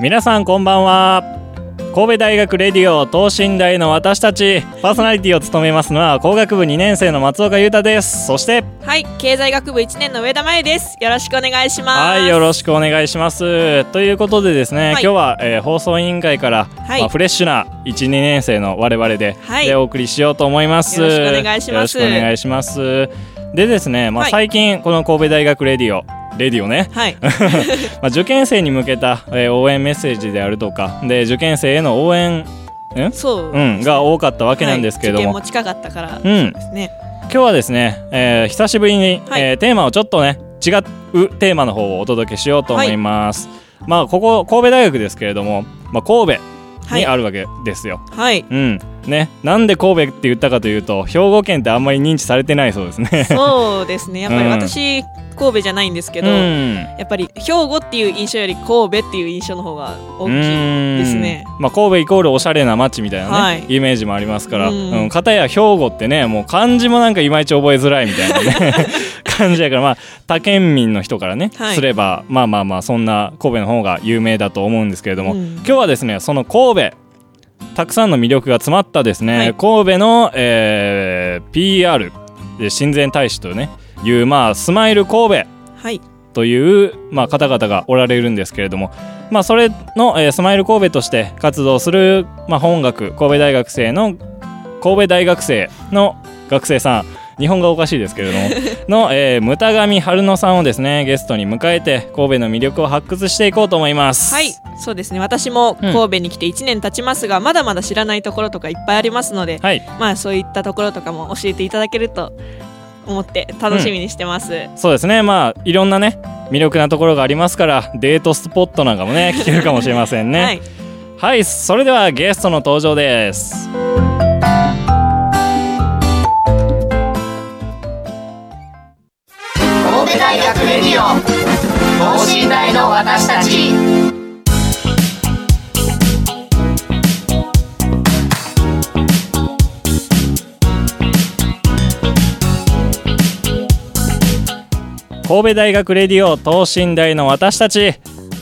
皆さんこんばんは。神戸大学レディオ等身大の私たち。パーソナリティを務めますのは工学部2年生の松岡裕太です。そしてはい、経済学部1年の上田真由です。よろしくお願いします。はいよろしくお願いします。ということでですね、はい。今日は、えー放送委員会から、はい。まあ、フレッシュな12年生の我々で、はい。でお送りしようと思います。よろしくお願いします。よろしくお願いします。でですね、まあ、はい。最近この神戸大学レディオレディオね、はい、まあ、受験生に向けた、えー応援メッセージであるとかで受験生への応援、そう、うん、が多かったわけなんですけれども、はい、受験も近かったから、うん。ですね。今日はですね、えー久しぶりに、はい。えーテーマをちょっとね違うテーマの方をお届けしようと思います、まあここ神戸大学ですけれども、まあ、神戸はい、にあるわけですよ、はい、うん。ね。なんで神戸って言ったかというと兵庫県ってあんまり認知されてないそうですね。そうですね。やっぱりうん。私、神戸じゃないんですけど、うん。やっぱり兵庫っていう印象より神戸っていう印象の方が大きいですね。うん。まあ、神戸イコールおしゃれな街みたいなね、はい。イメージもありますから、ううん。ん片や兵庫ってねもう漢字もなんかいまいち覚えづらいみたいなね 感じやからまあ他県民の人からね、はい。すればまあまあまあそんな神戸の方が有名だと思うんですけれども、うん。今日はですねその神戸たくさんの魅力が詰まったですね、はい。神戸の、えー PR で親善大使とねいうまあスマイル神戸はい、という、まあ、方々がおられるんですけれども、まあ、それの、えースマイル神戸として活動する、まあ、本学神戸大学生の神戸大学生の学生さん日本がおかしいですけれども の、えー、牟田上春乃さんをですねゲストに迎えて神戸の魅力を発掘していこうと思います。はい、そうですね。私も神戸に来て1年経ちますが、まだまだ知らないところとかいっぱいありますので、はい、まあそういったところとかも教えていただけると思って楽しみにしてます。そうですねまあいろんなね魅力なところがありますからデートスポットなんかもね 聞けるかもしれませんね。はい、はい、それではゲストの登場です。神戸大学レディオ等身大の私たち神戸大学レディオ等身大の私たち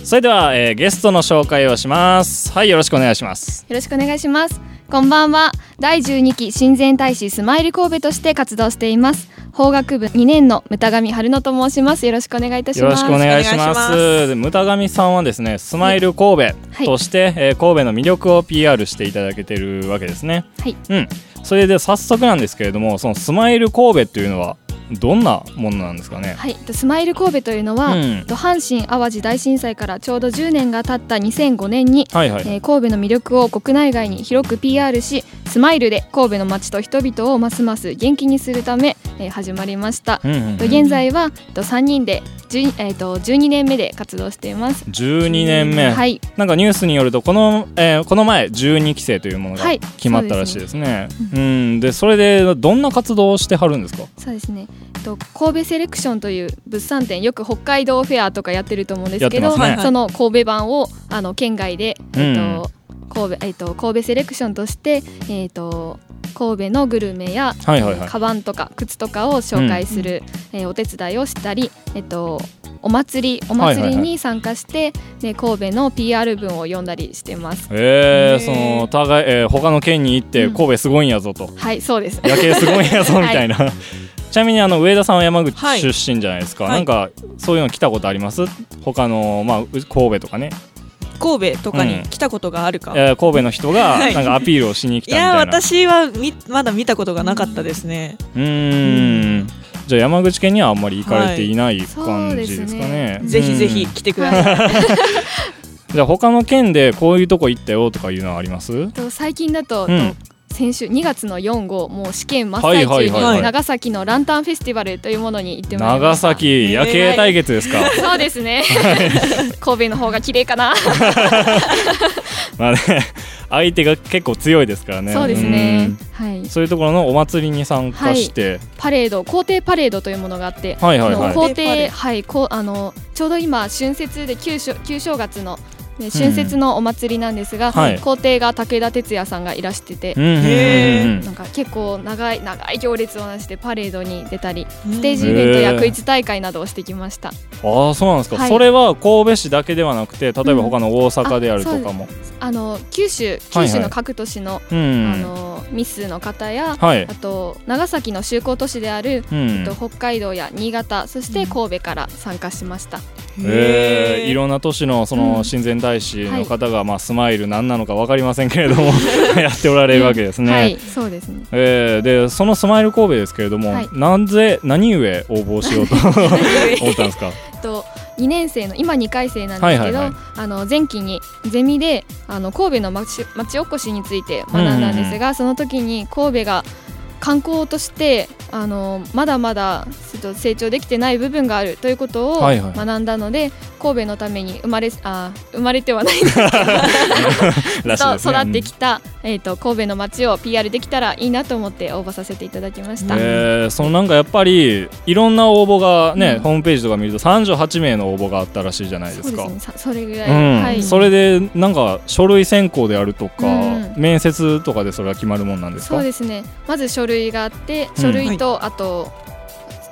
それでは、えーゲストの紹介をしますはいよろしくお願いしますよろしくお願いします。こんばんは。第12期親善大使スマイル神戸として活動しています。法学部2年の牟田上春乃と申します。よろしくお願いいたします。よろしくお願いしますで牟田上さんはですねスマイル神戸として、えー神戸の魅力を PR していただけてるわけですねはいうんそれで早速なんですけれどもそのスマイル神戸っていうのはどんなものなんですかね？はい、とスマイル神戸というのは、うん。と阪神・淡路大震災からちょうど10年が経った2005年に、はいはい、えー神戸の魅力を国内外に広く PR しスマイルで神戸の街と人々をますます元気にするため、えー始まりました。うんうんうんと現在はと3人で10、えー、と12年目で活動しています。12年目、はい、なんかニュースによるとこの,、えーこの前12期生というものがはい。決まったらしいですね。うん。でそれでどんな活動をしてはるんですか？そうですね。と神戸セレクションという物産展よく北海道フェアとかやってると思うんですけど、ね。その神戸版をあの県外でえっと、うん。神戸えっと神戸セレクションとしてえっと神戸のグルメや、はいはいはい。カバンとか靴とかを紹介する、えーお手伝いをしたり、えっとお祭りおはいはいはい祭りに参加して、で神戸の PR 文を読んだりしてます。えー、その互い、えー他の県に行ってうん。神戸すごいんやぞと、はい、そうです。夜景すごいんやぞみたいな、ちなみにあの上田さんは山口はい。出身じゃないですか、はい。なんかそういうの来たことあります？他の、まあ、う神戸とかね、神戸とかうん。に来たことがあるか、えー神戸の人が はい。なんかアピールをしに来いやたみたいな、私はみまだ見たことがなかったですね。うーん。じゃあ山口県にはあんまり行かれていない感ですねじですかね。ぜひぜひうん来てください。じゃあ他の県でこういうとこ行ったよとかいうのはあります？と最近だと、うん。と先週2月の4号もう試験真っはい最中はいはい。はい。に長崎のランタンフェスティバルというものに行ってまいりま長した。崎夜景対決ですか、そうですね。神戸の方が綺麗かな。まあね相手が結構強いですからね。そうですね。うん。はい。そういうところのお祭りに参加して、パレード皇帝パレードというものがあって、はい、はいはい。皇帝はいこうあのちょうど今春節で旧正旧正月の、ね、春節のお祭りなんですが、はい。皇帝が武田鉄矢さんがいらしててう、んうんうんうん。なんか結構長い長い行列をなしてパレードに出たりうん。ステージイベントやクイズ大会などをしてきました、ああそうなんですか、はい。それは神戸市だけではなくて例えば他の大阪であるとかも、あの九州はい九州の各都市の,、うんあのミスの方や、はい。あと長崎の就航都市である、うん。えっと北海道や新潟そして神戸から参加しました、えー。いろんな都市のそのうん。親善大使の方が、まあ、スマイル何なのか分かりませんけれども やっておられるわけですね。はいそうですね。えーでそのスマイル神戸ですけれども、はい。なぜ何故応募しようと 思ったんですか？と2年生の今2回生なんですけど、あの前期にゼミであの神戸の町町おこしについ。て学んだんですが、その時に神戸が観光としてあのまだまだちょっと成長できてない部分があるということをはいはい。学んだので、神戸のために生まれ あ生まれてはないん ですけど。育ってきた、えー、と神戸の街を PR できたらいいなと思って応募させていただきました。えーそのなんかやっぱりいろんな応募がね、うん。ホームページとか見ると38名の応募があったらしいじゃないですか。そうですね。さそれぐらい、うん。はい。それでなんか書類選考であるとか、うん。面接とかでそれは決まるもんなんですか？そうですね。まず書類があってうん。書類と、あと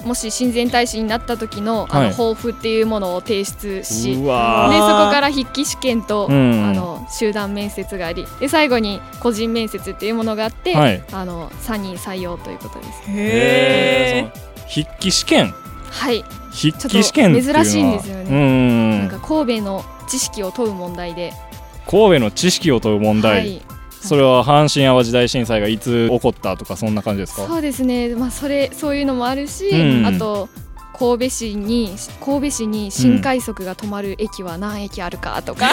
もし親善大使になった時のあのはい抱負っていうものを提出し、でそーこから筆記試験と、うん。あの集団面接がありで最後に個人面接っていうものがあって、はい。あの3人採用ということです。へ筆記試験？はい、筆記試験っていうのは。珍しいんですよね。うん。なんか神戸の知識を問う問題で、神戸の知識を問う問題、はい、それは阪神・淡路大震災がいつ起こったとかそんな感じですか？そうですね、まあ、それそういうのもあるし、うん。あと神戸市に神戸市に新快速が止まる駅は何駅あるかとか、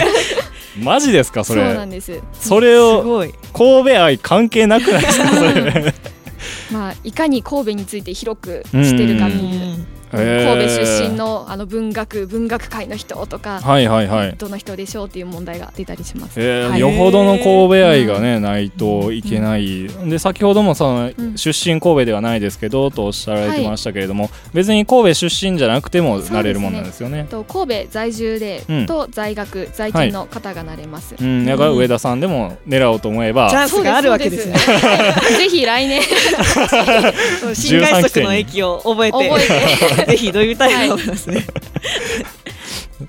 マジですかそそうれなんです。それすをごい。神戸愛関係なくないですかそれ？まあいかに神戸について広く知ってるかっていう、神戸出身のあの文学文学界の人とか、はいはいはい。どの人でしょうっていう問題が出たりします。えーはい。よほどの神戸愛がね、ないといけない、で先ほどもその、うん。出身神戸ではないですけどとおっしゃられてましたけれども、別に神戸出身じゃなくてもなれるもんなんですよね。と神戸在住で、うん。と在学在勤の方がなれます。うん、だから上田さんでも狙おうと思えば、チャンスがあるわけですね。そうですはい ぜひ来年。新快速の駅を覚えて。覚え ぜひどういうタイプ思い。ますね、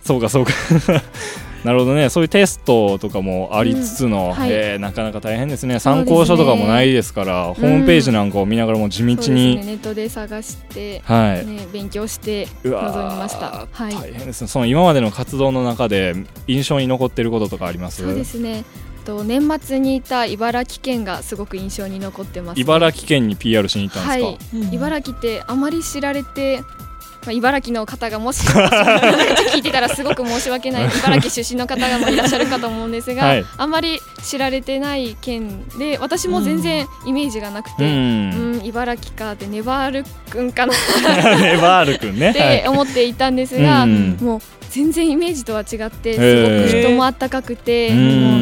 そうかそうか。なるほどね。そういうテストとかもありつつの、うんはい。えーなかなか大変ですね。参考書とかもないですからホームページなんかを見ながらも地道に、ね。ネットで探して、はい、ね、勉強してうわー臨みました。はい。大変ですね。その今までの活動の中で印象に残っていることとかあります？そうですね。と年末にいた茨城県がすごく印象に残ってます、茨城県に PR しに行ったんですか、はい。うん茨城ってあまり知られて。まあ、茨城の方がもし 聞いてたらすごく申し訳ない 茨城出身の方がもいらっしゃるかと思うんですが、はい。あまり知られてない県で私も全然イメージがなくうて、ん、うん、茨城かってネバール君かな。ネバール君ね。って思っていたんですが、うん。もう全然イメージとは違ってすごく人も温かくて、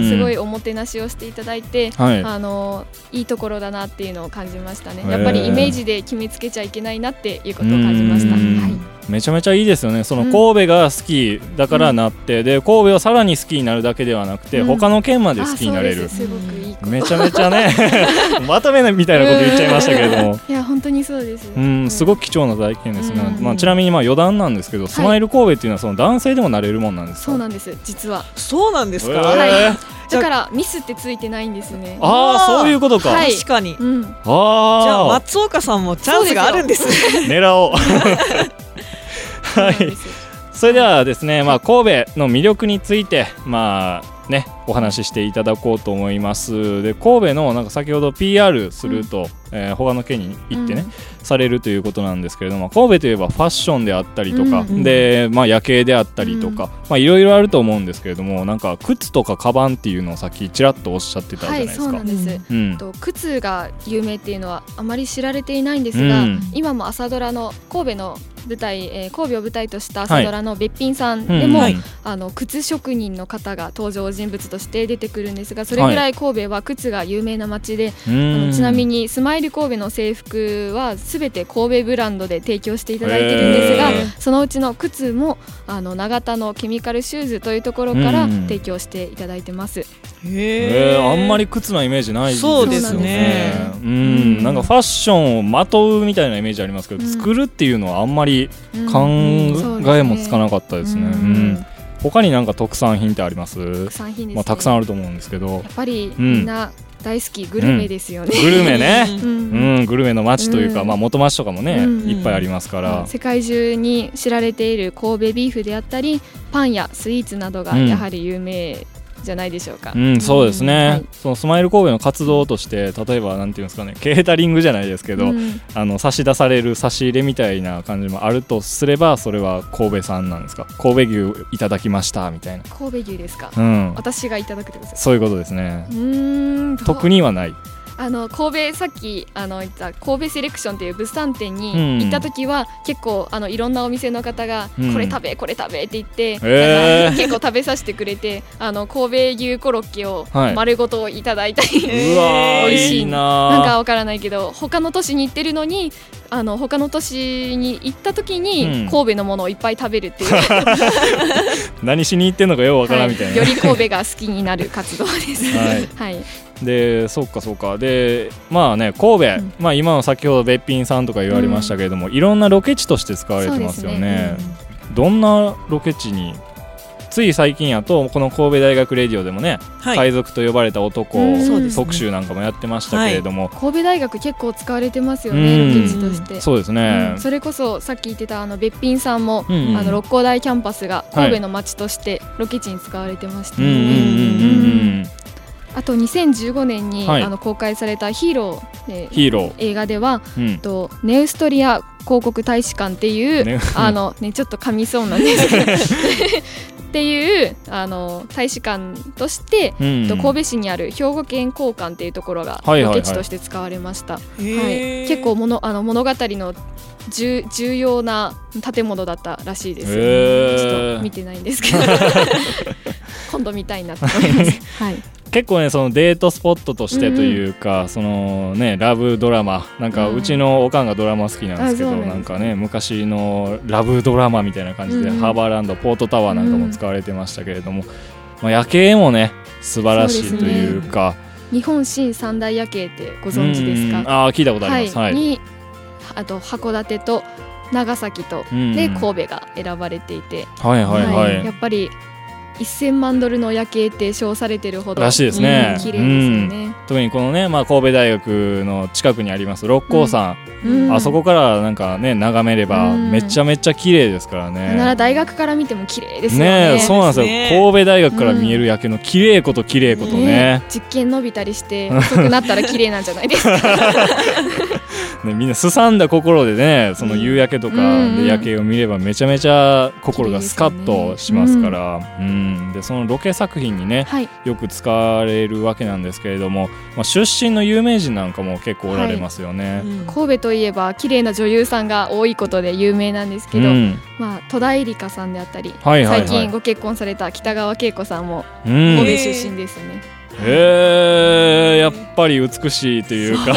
すごいおもてなしをしていただいて、はい。あのいいところだなっていうのを感じましたね。やっぱりイメージで決めつけちゃいけないなっていうことを感じました。うん。はい。めちゃめちゃいいですよね。そのうん。神戸が好きだからなって、で神戸をさらに好きになるだけではなくて、うん。他の県まで好きになれる。す。すごくいいめちゃめちゃね まとめみたいなこと言っちゃいましたけれども。いや本当にそうです。うん、すごくく貴重な体験ですね、うん。まあ、ちなみにまあ余談なんですけど、スマイル神戸っていうのはその男性でもなれるもんなんですか？そうなんです実は。そうなんですか、えーはい。だからミスってついてないんですね。ああそういうことか、はい。確かに。うん。じゃあああ松岡さんもチャンスがあるんですね。狙おう。はい。それではですね、まあ、神戸の魅力についてまあねお話ししていただこうと思います。で神戸のなんか先ほど PR すると、えー他の県に行ってね、されるということなんですけれども神戸といえばファッションであったりとか、うんで、まあ、夜景であったりとか、まあいろいろあると思うんですけれどもなんか靴とかカバンっていうのをさっきちらっとおっしゃってたじゃはいないですか。そうなんです、うん。と靴が有名っていうのはあまり知られていないんですが、うん。今も朝ドラの神戸の舞台、えー神戸を舞台とした朝ドラのべっぴんさんうんでも、はいあの靴職人の方が登場人物として出てくるんですがそれぐらい神戸は靴が有名な街で、あのちなみににスマイル神戸の制服はすべて神戸ブランドで提供していただいてるんですが、へー。そのうちの靴もあの長田のケミカルシューズというところからうん提供していただいてます。えー、あんまり靴のイメージないですよそうですね。うん、うん。なんかファッションをまとうみたいなイメージありますけど、うん。作るっていうのはあんまりうん考うんえもつかなかったですね。ううんん。他になんか特産品ってあります？特産品ですね、まあ、たくさんあると思うんですけど。やっぱりうん。みんな大好きグルメですよね。グルメね、ううん。ん、グルメの街というか、うん。まあ、元町とかもね、うん。いっぱいありますから、世界中に知られている神戸ビーフであったりパンやスイーツなどがうんやはり有名じゃないでしょうか。うん、そうですね、はい。そのスマイル神戸の活動として例えばなんていうんですかねケータリングじゃないですけど、うん。あの差し出される差し入れみたいな感じもあるとすればそれは神戸産なんですか？神戸牛いただきましたみたいな、神戸牛ですか？うん、私がいただくってことですか？そういうことですね。うーん。特にはないあの神戸さっきあの言った神戸セレクションっていう物産展うん。に行った時は、結構あのいろんなお店の方が、うん。これ食べこれ食べって言って、へー。結構食べさせてくれてあの神戸牛コロッケをはい。丸ごといただいたり、うわー 美味しい。いいななんかわからないけど他の都市に行ってるのにあの他の都市に行った時に、うん。神戸のものをいっぱい食べるっていう、何しに行ってんのかようわからんみたいな、より神戸が好きになる活動です。はい。はい、でそうかそうか。でまあね神戸、うん。まあ今の先ほどべっぴんさんとか言われましたけれども、いろんなロケ地として使われてますよそうねですどんなロケ地につい最近やとこの神戸大学レディオでもね、はい。海賊と呼ばれた男、特集なんかもやってましたけれども、神戸大学結構使われてますようね、ん。ロケ地として。そうですね。うん、それこそさっき言ってたあのべっぴんさんも、うんうん。あの六甲台キャンパスが神戸の街としてロケ地に使われてましたようんうんうんね。と2015年に、はい。あの公開されたヒーロー、えーヒーロー、映画ではうん。とネウストリア広告大使館っていう、ね。あのねちょっと噛みそうなんです。け どっていうあの大使館として、うん。と神戸市にある兵庫県交換っていうところがはいはいはい。ロケ地として使われました。へー。はい、結構ものあの物語の重重要な建物だったらしいです。ちょっと見てないんですけど。今度見たいなと思います。はい、結構ねそのデートスポットとしてというか、そのねラブドラマなんかうん。うちのおかんがドラマ好きなんですけど、うなんなんかね昔のラブドラマみたいな感じで、うん。ハーバーランドポートタワーなんかも使われてましたけれども、まあ、夜景もね素晴らしいというか日本新三大夜景ってご存知ですうん。か。あー聞いたことあります。はい、にあと函館と長崎と、うん。で神戸が選ばれていて、はいはい。はい、やっぱり1000万ドルの夜景って称されてるほどらしいですね。うん綺麗ですよね。特にこのね、まあ、神戸大学の近くにあります六甲山、うん。あそこからなんかね眺めればうん。めちゃめちゃ綺麗ですからね。なら大学から見ても綺麗ですよね。ねえそうなんですよ。ですね神戸大学から見える夜景の綺麗こと綺麗ことね実験伸びたりして遅くなったら綺麗なんじゃないですか。ねみんなすさんだ心でねその夕焼けとかうんで夜景を見ればめちゃめちゃ心がスカッとしますから。うんでそのロケ作品にねはい、よく使われるわけなんですけれども、まあ、出身の有名人なんかも結構おられますよね。うん。神戸といえば綺麗な女優さんが多いことで有名なんですけど、うんまあ戸田恵梨香さんであったり、はいはいはい。最近ご結婚された北川景子さんもうん。神戸へ出身ですね。えやっぱり美しいというか。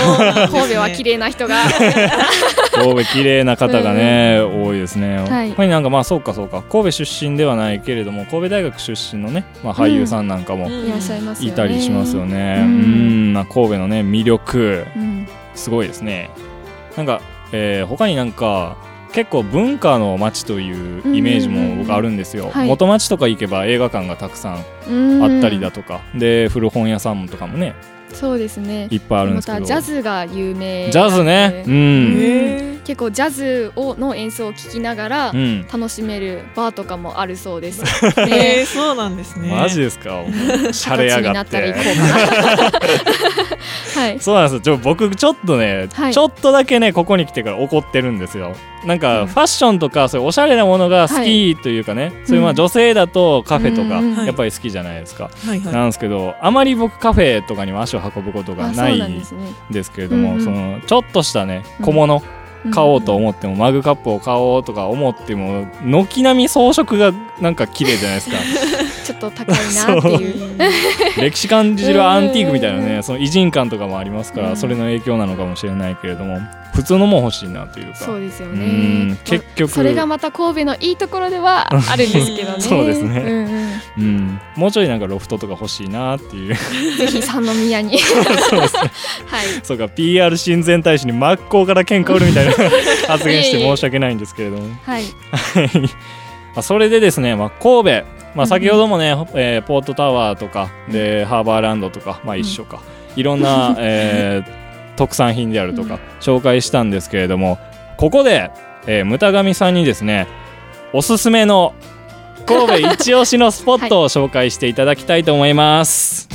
神戸は綺麗な人が。神戸綺麗な方がね、多いですね。はい。他になんかまあそうかそうか。神戸出身ではないけれども神戸大学出身のね、まあ、俳優さんなんかもうん。いらっしゃいますよね。いたりしますよね。ううんん、まあ神戸のね魅力。うん。すごいですね。なんか、えー他になんか結構文化の街というイメージも僕あるんですよ。はい元町とか行けば映画館がたくさんうんあったりだとか、で古本屋さんとかもねそうですね。いっぱいあるんでけど。ますたジャズが有名ジャズね。うん。結構ジャズをの演奏を聴きながらうん楽しめるバーとかもあるそうです。へねえそうなんですねマジですか？シャレやがって 行こうかな。はい。そうなんですよ。ちょ僕ちょっとね、はい。ちょっとだけねここに来てから怒ってるんですよ。なんか、うん。ファッションとかそういうおしゃれなものが好きというかね、そういうまあうん女性だとカフェとかうんやっぱり好きじゃないですか、はいはい。なんですけどあまり僕カフェとかには足を運ぶことがあないんですけれども、うんうんそのちょっとしたねうん小物買おうとん思っても、マグカップを買おうとか思っても軒並み装飾がなんか綺麗じゃないですか。ちょっと高いなっていう。歴史感じるアンティークみたいなうん。ねその偉人感とかもありますから、うん。それの影響なのかもしれないけれども普通のも欲しいなというか。そうですようねん。結局。それがまた神戸のいいところでは あるんですけどね。そうですね。うんうん。うん、もうちょいなんかロフトとか欲しいなっていう。ぜひ三宮に。そうですね。はい。そうか PR 親善大使に真っ向から喧嘩売るみたいな 発言して申し訳ないんですけれども。はい。あそれでですね、まあ、神戸、まあ、先ほどもね、えーポートタワーとかでハーバーランドとか、まあ、一緒か、いろんな、えー特産品であるとか、紹介したんですけれどもここで、えー、ムタガミさんにですねおすすめの神戸一押しのスポットを紹介していただきたいと思います。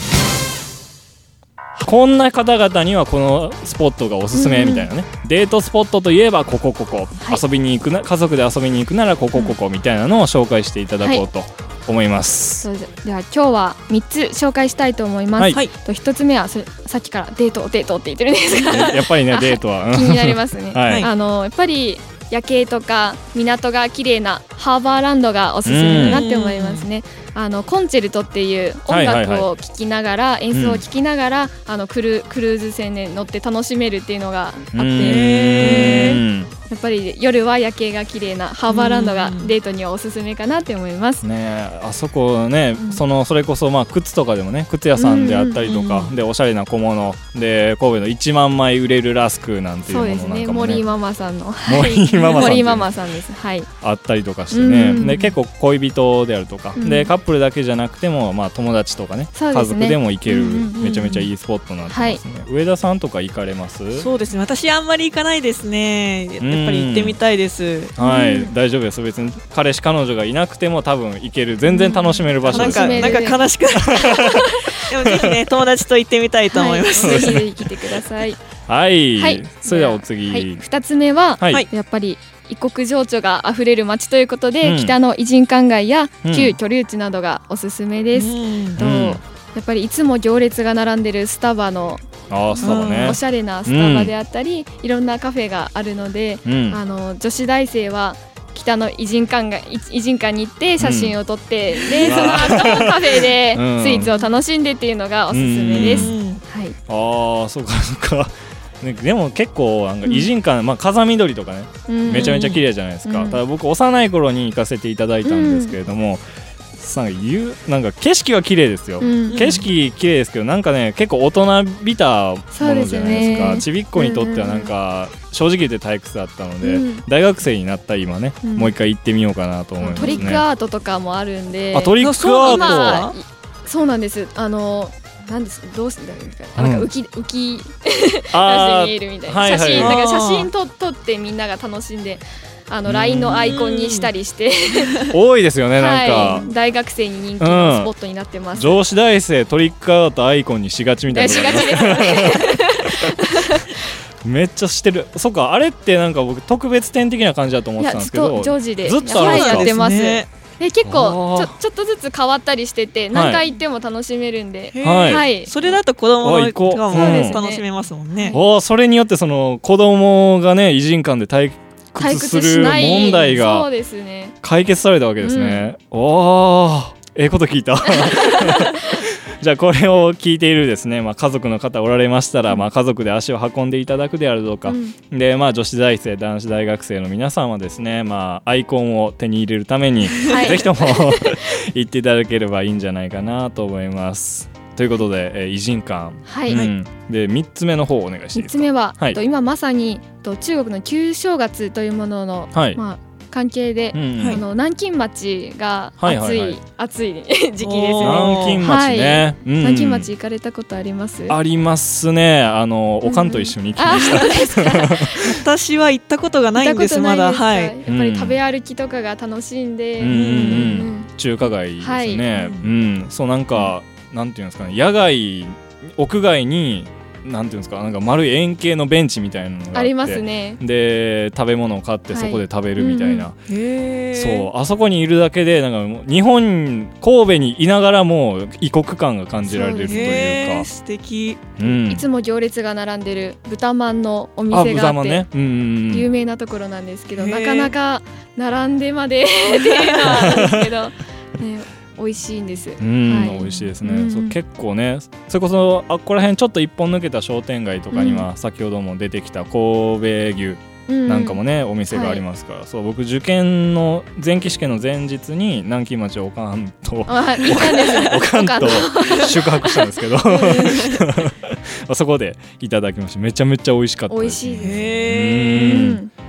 こんな方々にはこのスポットがおすすめみたいなね、デートスポットといえばここここ、はい。遊びに行くな家族で遊びに行くならここここみたいなのを紹介していただこうと思います。それででは今日は三つ紹介したいと思います。はい。はい。と一つ目はそれさっきからデートデートって言ってるんですが。やっぱりねデートは、うん。気になりますね。はい。あのやっぱり夜景とか港が綺麗なハーバーランドがおすすめだなって思いますね。あのコンチェルトっていう音楽を聴きながら、演奏を聴きながら、あのクルクルーズ船に乗って楽しめるっていうのがあって、やっぱり夜は夜景が綺麗なハーバーランドがデートにはおすすめかなって思います。ねえあそこね、うん。そのそれこそまあ靴とかでもね靴屋さんであったりとか、うんでおしゃれな小物で神戸の1万枚売れるラスクなんていうもそうですね。のなんかもね。森ママさんの。森ママさん森ママさんです。はい。あったりとかしてね、うんで結構恋人であるとか、うん。でカップルだけじゃなくても、まあ、友達とかねそうですね。家族でも行ける、うんうんうんめちゃめちゃいいスポットになってますね、上田さんとか行かれます？そうですね。私あんまり行かないですね。やっぱり行ってみたいです。はい、うん。大丈夫です。別に彼氏彼女がいなくても多分行ける。全然楽しめる場所なんです、かなんか悲しく でもぜひね友達と行ってみたいと思います、はい、ぜひぜひ来てください。はい、はい。それではお次。はい、二つ目は、はい、はい。やっぱり異国情緒があふれる街ということで、うん。北の偉人館街やうん。旧居留地などがおすすめです。うん。とうんやっぱりいつも行列が並んでるスタバの、ああスタバね。おしゃれなスタバであったり、いろんなカフェがあるので、うん。あの女子大生は北の偉人館が偉人館に行って写真を撮って、でその後カフェでうん。スイーツを楽しんでっていうのがおすすめです。うん。はい。ああそうかそうか。ねでも結構なんか偉人館、まあ風緑とかねめちゃめちゃ綺麗じゃないですか、うん。ただ僕幼い頃に行かせていただいたんですけれども、なんか言うなんか景色は綺麗ですよ、うん。景色綺麗ですけどなんかね結構大人びたものじゃないですか。ね。ちびっこにとってはなんか正直言って退屈だったので、うん。大学生になった今ね、うん。もう一回行ってみようかなと思いますね。トリックアートとかもあるんで。あトリックアート。いそうなんです。あのなんです。どうしてんですか、あなんか浮き浮き 出してあ見えるみたいな、はいはい写真から写真と撮ってみんなが楽しんであの LINE のアイコンにしたりして、ー多いですよねなんか、はい、大学生に人気のスポットになってます。上司大生トリックアートアイコンにしがちみたいな。しがちです。よね。めっちゃしてる。そっかあれってなんか僕特別展的な感じだと思ってたんですけど。と常時で。ずっとあるんですかやってます。ねで結構ちょちょっとずつ変わったりしてて何回行っても楽しめるんで、はい。はい。それだと子供のあ行こう。がそうですね。楽しめますもんね。おーそれによってその子供がね偉人館で退する問題が解決されたわけですね、おーええこと聞いた。じゃあこれを聞いているですね、まあ、家族の方おられましたら、まあ、家族で足を運んでいただくであるとか、うん。でまあ女子大生男子大学生の皆さんはですねまあアイコンを手に入れるために、はい。ぜひとも 行っていただければいいんじゃないかなと思います。ということで、えー偉人館、はい、うん、で3つ目の方お願いしていい3ですか？つ目は、はい。と今まさにと中国の旧正月というものの、はい、まあ、関係で、うんあの南京町がはい暑い,、はい。はい暑い時期ですよ南京町ね、うん南京町行かれたことあります？ありますね。あのおかんと一緒に行きまあした、そうですか。私は行ったことがないんですまだ。はい。やっぱり食べ歩きとかが楽しんで、うんうんうん中華街ですね、はい。うん。そうなんかなんていうんですかね野外屋外になんていうんですかなんか丸い円形のベンチみたいなのがあってありますね。で食べ物を買ってはい。そこで食べるみたいな、へー。そうあそこにいるだけでなんかもう日本神戸にいながらも異国感が感じられるというか。素敵。うん。いつも行列が並んでる豚まんのおあ店があって豚まんね、うんうんうん。有名なところなんですけど、なかなか並んでまで っていうのはあるんですけど、ね、美味しいんです。うん、はい。美味しいですね、うん。そう結構ねそれこそあっこら辺ちょっと一本抜けた商店街とかには、先ほども出てきた神戸牛なんかもね、お店がありますから、そう僕受験の前期試験の前日に南京町おかんとおかんとお宿泊したんですけど そこでいただきましためちゃめちゃ美味しかったです、美味しいです。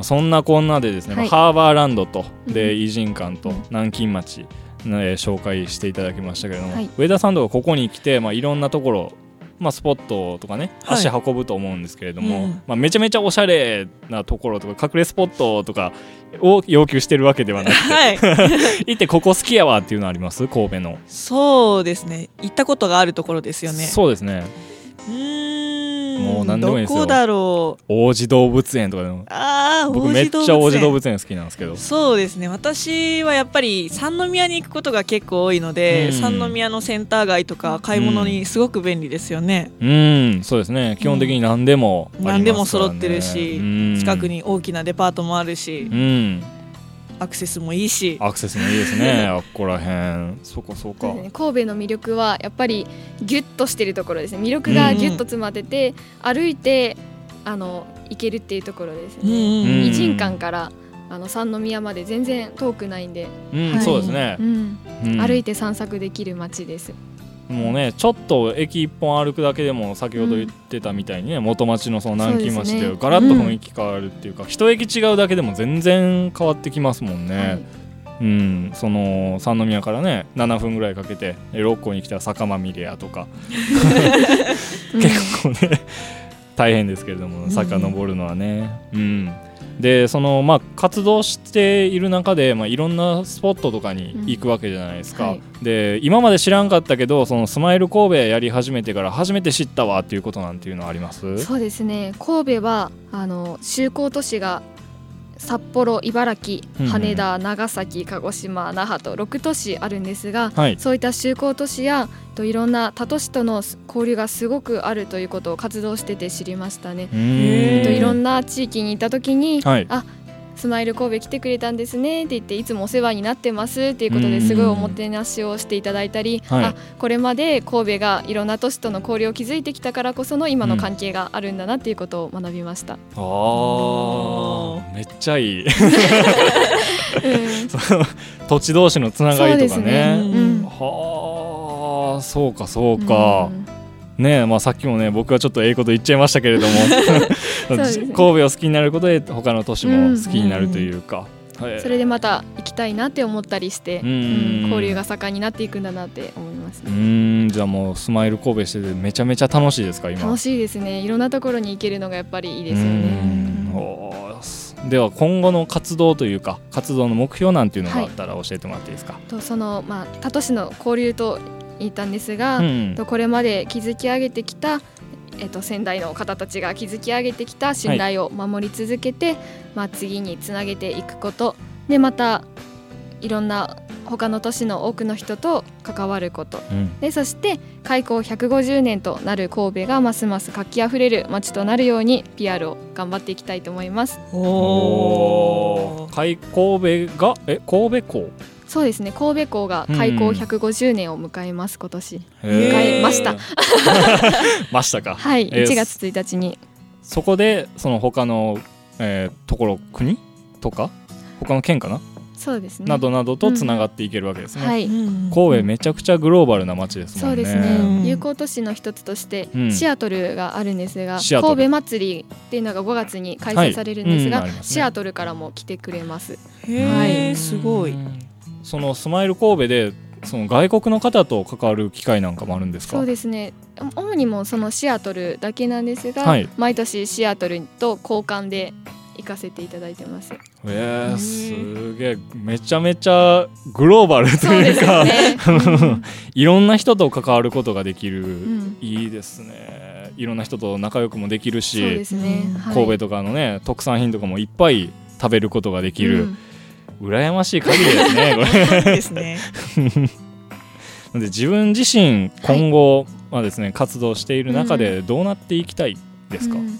そんなこんなでですね、はい。ハーバーランドとでうん。偉人館とうん。南京町、ね、紹介していただきましたけれども、はい。上田さんとかここに来て、まあ、いろんなところ、まあ、スポットとかねはい。足運ぶと思うんですけれども、うんまあ、めちゃめちゃおしゃれなところとか隠れスポットとかを要求してるわけではなくてはい。行ってここ好きやわっていうのあります？神戸の、そうですね。行ったことがあるところですよね。そうですね。うーんもう何でもいいですよ。どこだろう。王子動物園とかでも。ああ僕めっちゃ王子動物園好きなんですけど。そうですね。私はやっぱり三宮に行くことが結構多いので、うん。三宮のセンター街とか買い物にすごく便利ですよね、うんそうですね。基本的に何でもありますからね、何でも揃ってるし、うん。近くに大きなデパートもあるし、うんアクセスもいいし。アクセスもいいですね。あっこらへんそうか。そうか神戸の魅力はやっぱりギュッとしてるところですね。魅力がギュッと詰まってて、歩いてあの行けるっていうところですね、偉人館からあの三宮まで全然遠くないんで、うん、はい。そうですね。う、ん。うん。歩いて散策できる街ですもうねちょっと駅一本歩くだけでも先ほど言ってたみたいにね、元町のその南京町でガラッと雰囲気変わるっていうか、一駅違うだけでも全然変わってきますもんね、はい。うん。その三宮からね7分ぐらいかけてえ六甲に来たら坂まみれやとか。結構ね大変ですけれども遡るのはね。うんでそのまあ活動している中で、まあ、いろんなスポットとかに行くわけじゃないですか、うんはい。で今まで知らんかったけどそのスマイル神戸やり始めてから初めて知ったわっていうことなんていうのはあります？そうですね。神戸はあの就航都市が札幌茨城羽田長崎鹿児島那覇と6都市あるんですが、はい。そういった就航都市やといろんな他都市との交流がすごくあるということを活動してて知りましたね。といろんな地域にいた時に、はい。あスマイル神戸来てくれたんですねって言っていつもお世話になってますっていうことですごいおもてなしをしていただいたり、はい。あこれまで神戸がいろんな都市との交流を築いてきたからこその今の関係があるんだなっていうことを学びました。あー。めっちゃいい。うん。土地同士のつながりとかそうですね。ねうん。はあそうかそうか、うん。ねえまあ、さっきもね僕はちょっとええこと言っちゃいましたけれども 神戸を好きになることで他の都市も好きになるというか、はい。それでまた行きたいなって思ったりして、うんうん交流が盛んになっていくんだなって思いますうね。ーん。じゃあもうスマイル神戸しててめちゃめちゃ楽しいですか今？楽しいですね。いろんなところに行けるのがやっぱりいいですよね。では今後の活動というか活動の目標なんていうのがあったら教えてもらっていいですか、とそのまあ他都市の交流と言ったんですが、うん。とこれまで築き上げてきた、えっと、仙台の方たちが築き上げてきた信頼を守り続けて、まあ、次につなげていくこと。でまたいろんな他の都市の多くの人と関わること。うん。でそして開港150年となる神戸がますます活気あふれる街となるように PR を頑張っていきたいと思います。おー。開神戸がえ神戸港？そうですね。神戸港が開港うん。150年を迎えます今年。迎迎えました。ましたか。はい。えー1月1日に。そこでその他の、えーところ国とか？他の県かな？そうですね。などなどとつながっていけるわけですね、はい、うん神戸めちゃくちゃグローバルな街ですもんね。そうですうん。ね有効都市の一つとしてうん。シアトルがあるんですが、シアトル。神戸祭りっていうのが5月に開催されるんですが、はい。うん。ね。シアトルからも来てくれます。へはい。えすごいそのスマイル神戸でその外国の方と関わる機会なんかもあるんですか？そうですね。主にもうそのシアトルだけなんですが、はい。毎年シアトルと交換で行かせていただいてます。えー、すげえ。めちゃめちゃグローバルというかね、うん。いろんな人と関わることができる、ん。いいですね。いろんな人と仲良くもできるし神戸とかのね特産品とかもいっぱい食べることができる、うん羨ましい限りですねこれ。ですね。で自分自身今後、まあですね活動している中でどうなっていきたいですか、うん。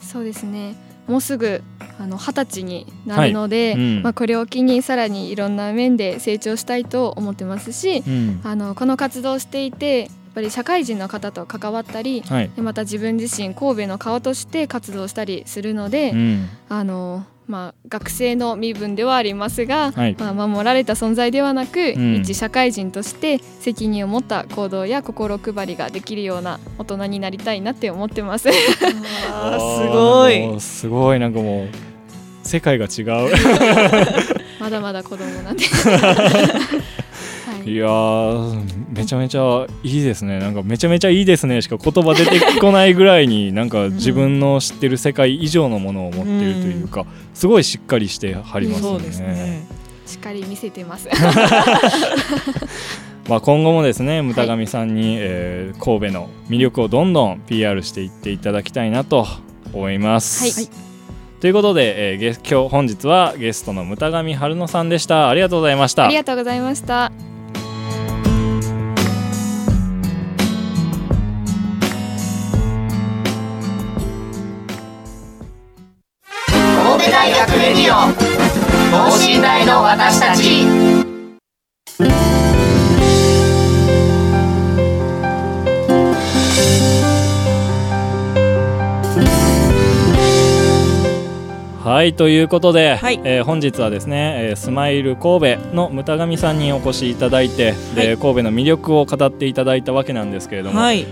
そうですね。もうすぐあの二十歳になるので、はい。うん。まあ、これを機にさらにいろんな面で成長したいと思ってますしうん。あのこの活動をしていてやっぱり社会人の方と関わったりはい。でまた自分自身神戸の顔として活動したりするので、うん。あのまあ、学生の身分ではありますが、はいまあ、守られた存在ではなく、うん一社会人として責任を持った行動や心配りができるような大人になりたいなって思ってます。あーすごもいうすごいなんかもう世界が違う まだまだ子供なんで。はいいやーめちゃめちゃいいですね。なんかめちゃめちゃいいですね。しか言葉出てこないぐらいになんか自分の知ってる世界以上のものを持っているというか、すごいしっかりしてはりますよそうですね。しっかり見せてます。まあ、今後もですね牟田上さんに、えー神戸の魅力をどんどん PR していっていただきたいなと思います。はい。ということで、えー今日本日はゲストの牟田上春乃さんでした。ありがとうございました。ありがとうございました。神戸大学レディオ等身大の私たち。はいということで、はい。えー本日はですね、えースマイル神戸の牟田上さんにお越しいただいて、で神戸の魅力を語っていただいたわけなんですけれども、はい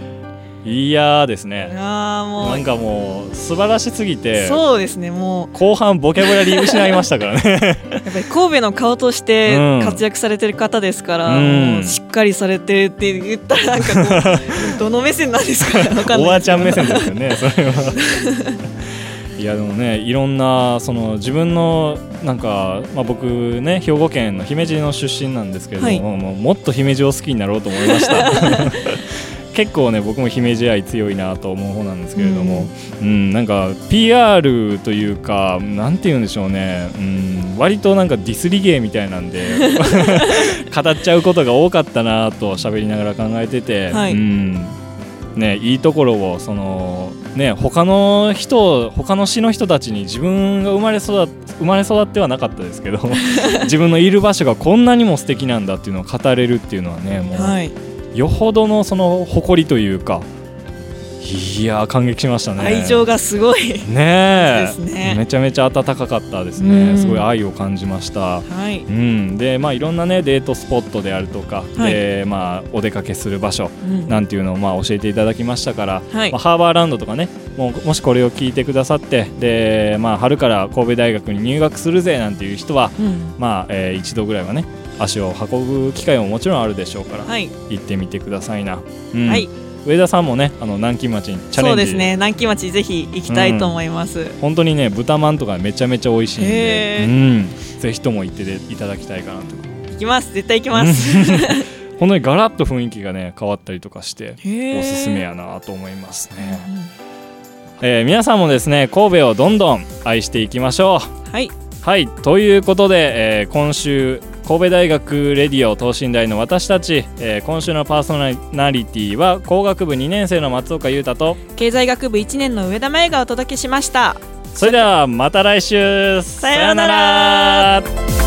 い、やーですね。あーもう。なんかもう素晴らしすぎてそうですねも後半ボキャブラリー失いましたからね。う やっぱり神戸の顔としてうん。活躍されてる方ですから、うん。しっかりされてるって言ったらなんか どの目線なんですかわかんおばない。ですあちゃん目線ですよねそれは。いやでもねいろんなその自分のなんか、まあ、僕ね兵庫県の姫路の出身なんですけれども、はい。もうもっと姫路を好きになろうと思いました結構ね僕も姫路愛強いなと思う方なんですけれども、うん。なんか PR というかなんて言うんでしょうね、うん、割となんかディスリゲーみたいなんで 語っちゃうことが多かったなと喋りながら考えてて、はい。うん。ね、いいところをその、ね、他の人他の市の人たちに自分が生まれ育っ生まれ育ってはなかったですけど 自分のいる場所がこんなにも素敵なんだっていうのを語れるっていうのはねもう、はいよほどのその誇りというかいやー感激しましたね。愛情がすごい。ねね。めちゃめちゃ温かかったですうん。ねすごい愛を感じました。はい。うん、でまあいろんなねデートスポットであるとか、はい。でまあお出かけする場所うん。なんていうのをまあ教えていただきましたから、はい。まあ、ハーバーランドとかねもうもしこれを聞いてくださってで、まあ、春から神戸大学に入学するぜなんていう人は、うん。まあえー一度ぐらいはね足を運ぶ機会ももちろんあるでしょうから、はい、行ってみてくださいな、うん。はい、上田さんもねあの南京町にチャレンジ。そうですね。南京町ぜひ行きたいと思います、本当にね豚まんとかめちゃめちゃ美味しいんで、うん、ぜひとも行ってでいただきたいかなと。行きます。絶対行きます。本当にガラッと雰囲気がね変わったりとかしておすすめやなと思いますね、えー皆さんもですね神戸をどんどん愛していきましょう。はい。はい。ということで、えー今週神戸大学レディオ等身大の私たち、えー今週のパーソナリティは工学部2年生の松岡裕太と経済学部1年の上田真由がお届けしました。それではまた来週。さようなら